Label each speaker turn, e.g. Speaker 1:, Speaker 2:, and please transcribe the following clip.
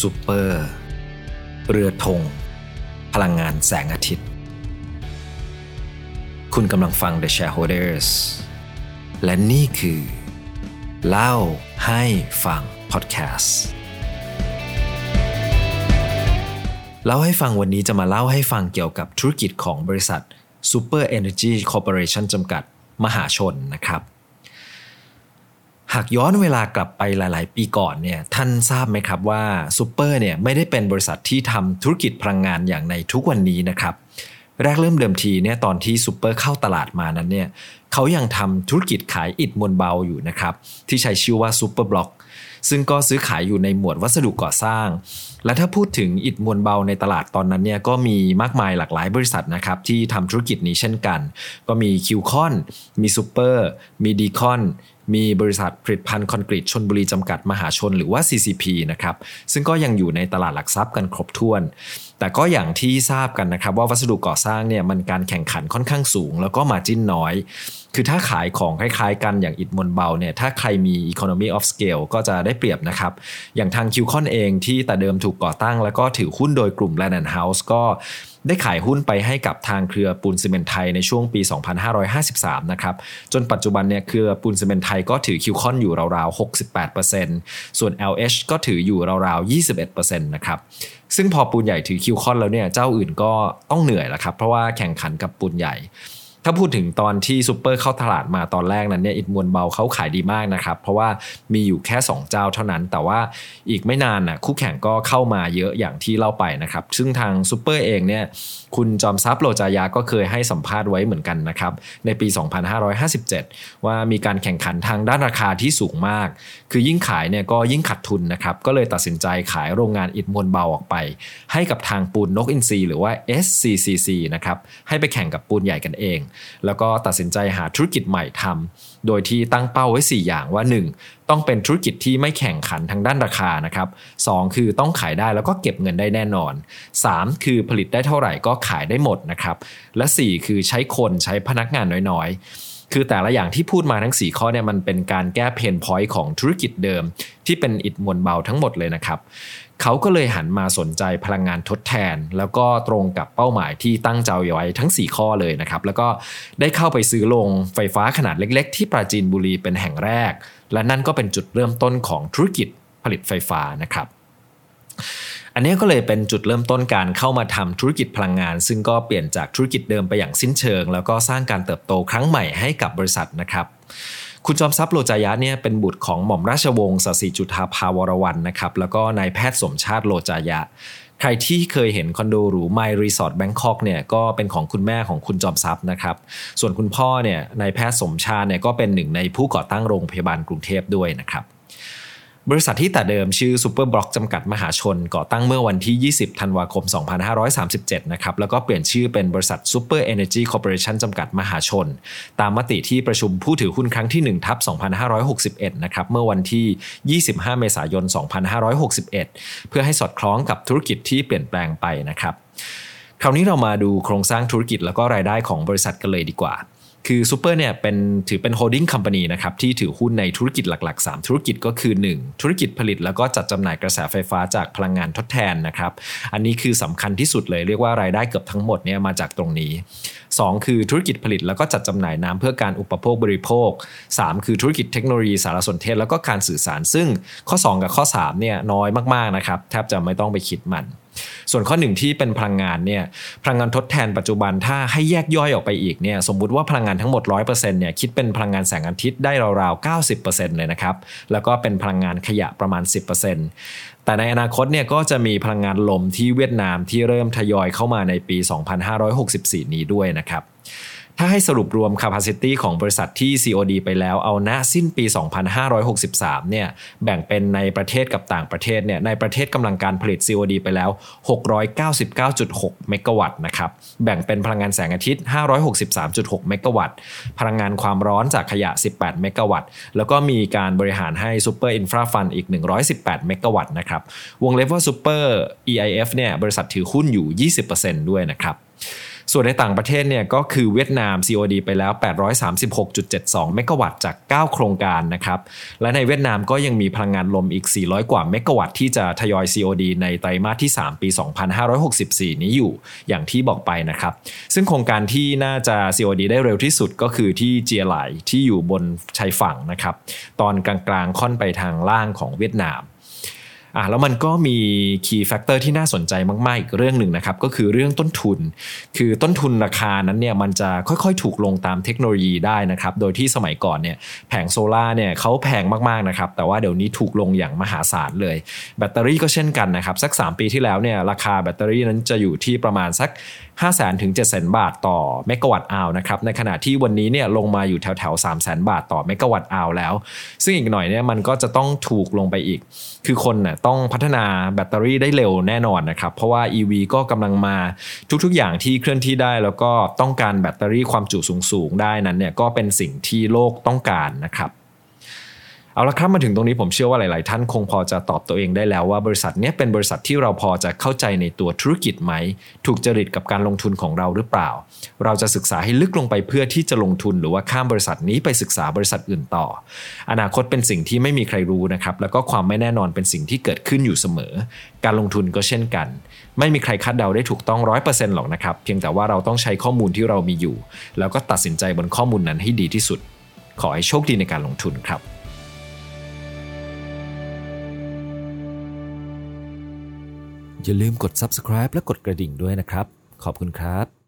Speaker 1: ซูเปอร์ เรือธง พลังงานแสงอาทิตย์ คุณกำลังฟัง The Shareholders และนี่คือ เล่าให้ฟังพอดแคสต์เล่าให้ฟังวันนี้จะมาเล่าให้ฟังเกี่ยวกับธุรกิจของบริษัท Super Energy Corporation จำกัดมหาชนนะครับ หากย้อนเวลากลับไปหลาย ๆ ปีก่อนเนี่ยท่านทราบไหมครับว่าซูเปอร์เนี่ยไม่ได้เป็นบริษัทที่ทำธุรกิจพลังงานอย่างในทุกวันนี้นะครับแรกเริ่มเดิมทีเนี่ยตอนที่ซูเปอร์เข้าตลาดมานั้นเนี่ยเขายังทำธุรกิจขายอิฐมวลเบาอยู่นะครับที่ใช้ชื่อว่า Superblock ซึ่งก็ซื้อขายอยู่ในหมวดวัสดุก่อสร้าง และถ้าพูดถึงอิฐมวลเบาในตลาดตอนนั้นเนี่ยก็มีมากมายหลากหลายบริษัทนะครับที่ทำธุรกิจนี้เช่นกัน ก็มี Q-CON มีซูเปอร์มี DCON มีบริษัทผลิตภัณฑ์คอนกรีตชลบุรีจำกัดมหาชนหรือว่า CCP นะครับซึ่งก็ยังอยู่ในตลาดหลักทรัพย์กันครบถ้วน แต่ก็อย่างที่ทราบกันนะครับว่าวัสดุก่อสร้างเนี่ยมันการแข่งขันค่อนข้างสูง แล้วก็ margin น้อย คือถ้าขายของคล้ายๆ กันอย่างอิฐมวลเบาเนี่ยถ้าใครมี economy of scale ก็จะได้เปรียบนะครับอย่างทาง Q-CON เองที่แต่เดิมถูกก่อตั้ง แล้วก็ถือหุ้นโดยกลุ่ม Land House ก็ ได้ขายหุ้นไปให้กับทางเครือปูนซิเมนต์ไทยในช่วงปี 2553 นะครับ จนปัจจุบันเนี่ยเครือปูนซิเมนต์ไทยก็ถือ Q-CON อยู่ราวๆ 68%ส่วน LH ก็ถืออยู่ราวๆ 21%นะครับซึ่งพอปูนใหญ่ถือ Q-CON แล้วเนี่ยเจ้าอื่นก็ต้องเหนื่อยแล้วครับเพราะว่าแข่งขันกับปูนใหญ่ ถ้าพูดถึงตอนที่ซูเปอร์เข้าตลาดมาตอนแรกนั้นเนี่ยอิฐมวลเบาเขาขายดีมากนะครับ เพราะว่ามีอยู่แค่ 2 เจ้าเท่านั้น แต่ว่าอีกไม่นานนะคู่แข่งก็เข้ามาเยอะอย่างที่เล่าไปนะครับ ซึ่งทางซูเปอร์เองเนี่ยคุณจอมทรัพย์โลจายาก็เคยให้สัมภาษณ์ไว้เหมือนกันนะครับในปี 2557 ว่ามีการแข่งขันทางด้านราคาที่สูงมาก คือยิ่งขายเนี่ยก็ยิ่งขัดทุนนะครับก็เลยตัดสินใจขายโรงงานอิฐมวลเบาออกไป ให้กับทางปูนนกอินทรีหรือว่า SCCC นะครับให้ไปแข่งกับปูนใหญ่กันเองแล้วก็ตัดสินใจหาธุรกิจใหม่ทำโดยที่ตั้งเป้าไว้ 4 อย่างว่า 1. ต้องเป็นธุรกิจที่ไม่แข่งขันทางด้านราคานะครับ 2. คือต้องขายได้แล้วก็เก็บเงินได้แน่นอน 3. คือผลิตได้เท่าไหร่ก็ขายได้หมดนะครับ และ 4 คือใช้คนใช้พนักงานน้อยๆ คือแต่ละอย่างที่พูดมาทั้ง 4 ข้อเนี่ยมันเป็นการแก้เพนพอยต์ของธุรกิจเดิม ที่เป็นอิฐมวลเบาทั้งหมดเลยนะครับ เขาก็เลยหันมาสนใจพลังงานทดแทน แล้วก็ตรงกับเป้าหมายที่ตั้งใจไว้ทั้ง 4 ข้อเลยนะครับแล้วก็ได้เข้าไปซื้อโรงไฟฟ้าขนาดเล็ก ๆ ที่ปราจีนบุรีเป็นแห่งแรก และนั่นก็เป็นจุดเริ่มต้นของธุรกิจผลิตไฟฟ้านะครับอันนี้ก็เลยเป็นจุดเริ่มต้นการเข้ามาทำธุรกิจพลังงาน ซึ่งก็เปลี่ยนจากธุรกิจเดิมไปอย่างสิ้นเชิง แล้วก็สร้างการเติบโตครั้งใหม่ให้กับบริษัทนะครับ คุณจอมทรัพย์โลจายะเนี่ยเป็นบุตรของหม่อมราชวงศ์ศศิจุฑาภาวรวรรณนะครับแล้วก็นายแพทย์สมชาติโลจายะ ใครที่เคยเห็นคอนโดหรู My Resort Bangkok เนี่ยก็เป็นของคุณแม่ของคุณจอมทรัพย์นะครับ ส่วนคุณพ่อเนี่ยนายแพทย์สมชาติเนี่ยก็เป็นหนึ่งในผู้ก่อตั้งโรงพยาบาลกรุงเทพด้วยนะครับ บริษัทที่แต่เดิมชื่อ Super Block จำกัดมหาชน ก่อตั้งเมื่อวันที่ 20 ธันวาคม 2537 นะครับ แล้วก็เปลี่ยนชื่อเป็นบริษัท Super Energy Corporation จำกัดมหาชน ตามมติที่ประชุมผู้ถือหุ้นครั้งที่ 1 ทับ 2561 นะครับ เมื่อวันที่ 25 เมษายน 2561 เพื่อให้สอดคล้องกับธุรกิจที่เปลี่ยนแปลงไปนะครับคราวนี้เรามาดูโครงสร้างธุรกิจแล้วก็รายได้ของบริษัทกันเลยดีกว่า คือซูเปอร์เนี่ยเป็นถือเป็น holding company นะครับที่ถือหุ้นในธุรกิจหลัก ๆ 3 ธุรกิจก็คือ 1 ธุรกิจผลิตแล้วก็จัดจำหน่ายกระแสไฟฟ้าจากพลังงานทดแทนนะครับอันนี้คือสำคัญที่สุดเลยเรียกว่ารายได้เกือบทั้งหมดเนี่ยมาจากตรงนี้ 2 คือธุรกิจผลิตแล้วก็จัดจำหน่ายน้ำเพื่อการอุปโภคบริโภค 3 คือธุรกิจเทคโนโลยีสารสนเทศแล้วก็การสื่อสาร ซึ่งข้อ 2 กับข้อ3เนี่ยน้อยมากๆนะครับแทบจะไม่ต้องไปคิดมัน ส่วนข้อหนึ่งที่เป็นพลังงานเนี่ยพลังงานทดแทนปัจจุบันถ้าให้แยกย่อยออกไปอีกเนี่ยสมมุติว่าพลังงานทั้งหมด 100%เนี่ยคิดเป็นพลังงานแสงอาทิตย์ได้ราวๆ 90%เลยนะครับ แล้วก็เป็นพลังงานขยะประมาณ 10%แต่ในอนาคตเนี่ยก็จะมีพลังงานลมที่เวียดนามที่เริ่มทยอยเข้ามาในปี 2564 นี้ด้วยนะครับ ถ้าให้สรุปรวม capacity ของบริษัทที่ COD ไปแล้วเอาณสิ้นปี 2563 เนี่ยแบ่งเป็นในประเทศกับต่างประเทศเนี่ยในประเทศกำลังการผลิต COD ไปแล้ว 699.6 เมกะวัตต์นะครับแบ่งเป็นพลังงานแสงอาทิตย์ 563.6 เมกะวัตต์ พลังงานความร้อนจากขยะ 18 เมกะวัตต์ แล้วก็มีการบริหารให้ Super Infra Fund อีก 118 เมกะวัตต์นะครับวงเล็บว่า Super EIF เนี่ยบริษัทถือหุ้นอยู่ 20%ด้วยนะครับ ส่วนในต่างประเทศเนี่ยก็คือเวียดนาม COD ไปแล้ว 836.72 เมกะวัตต์จาก 9 โครงการนะครับ และในเวียดนามก็ยังมีพลังงานลมอีก 400 กว่าเมกะวัตต์ที่จะทยอย COD ในไตรมาสที่ 3 ปี 2564 นี้อยู่อย่างที่บอกไปนะครับ ซึ่งโครงการที่น่าจะ COD ได้เร็วที่สุดก็คือที่เจียไหลที่อยู่บนชายฝั่งนะครับ ตอนกลางๆค่อนไปทางล่างของเวียดนาม อะแล้วมันก็มี key factor ที่น่าสนใจมาก ๆ อีกเรื่องหนึ่งนะครับ ก็คือเรื่องต้นทุน คือต้นทุนราคานั้นเนี่ยมันจะค่อยๆ ถูกลงตามเทคโนโลยีได้นะครับ โดยที่สมัยก่อนเนี่ยแผงโซลาร์เนี่ยเขาแพงมากๆนะครับ แต่ว่าเดี๋ยวนี้ถูกลงอย่างมหาศาลเลย แบตเตอรี่ก็เช่นกันนะครับ สัก 3 ปีที่แล้วเนี่ยราคาแบตเตอรี่นั้นจะอยู่ที่ประมาณสัก 5 0 0 0 0ถึง7 0 0 0 0 บาทต่อเมกะวัตต์อาวนะครับในขณะที่วันนี้เนี่ยลงมาอยู่แถวแถว3 0 0 0 0 0 บาทต่อเมกะวัตต์อาวแล้ว ซึ่งอีกหน่อยเนี่ยมันก็จะต้องถูกลงไปอีก คือคนน่ะต้องพัฒนาแบตเตอรี่ได้เร็วแน่นอนนะครับ เพราะว่า EV ก็กำลังมาทุกๆ อย่างที่เคลื่อนที่ได้ แล้วก็ต้องการแบตเตอรี่ความจุสูงๆได้นั้นเนี่ยก็เป็นสิ่งที่โลกต้องการนะครับ เอาละครับมาถึงตรงนี้ผมเชื่อว่าหลาย ๆ ท่านคงพอจะตอบตัวเองได้แล้วว่าบริษัทนี้เป็นบริษัทที่เราพอจะเข้าใจในตัวธุรกิจไหม ถูกจริตกับการลงทุนของเราหรือเปล่า เราจะศึกษาให้ลึกลงไปเพื่อที่จะลงทุนหรือว่าข้ามบริษัทนี้ไปศึกษาบริษัทอื่นต่อ อนาคตเป็นสิ่งที่ไม่มีใครรู้นะครับแล้วก็ความไม่แน่นอนเป็นสิ่งที่เกิดขึ้นอยู่เสมอ การลงทุนก็เช่นกัน ไม่มีใครคาดเดาได้ถูกต้องร้อยเปอร์เซ็นต์หรอกนะครับเพียงแต่ว่าเราต้องใช้ข้อมูลที่เรามีอยู่ แล้วก็ตัดสินใจบนข้อมูลนั้นให้ดีที่สุด ขอให้โชคดีในการลงทุนครับ อย่าลืมกด subscribe และกดกระดิ่งด้วยนะครับ ขอบคุณครับ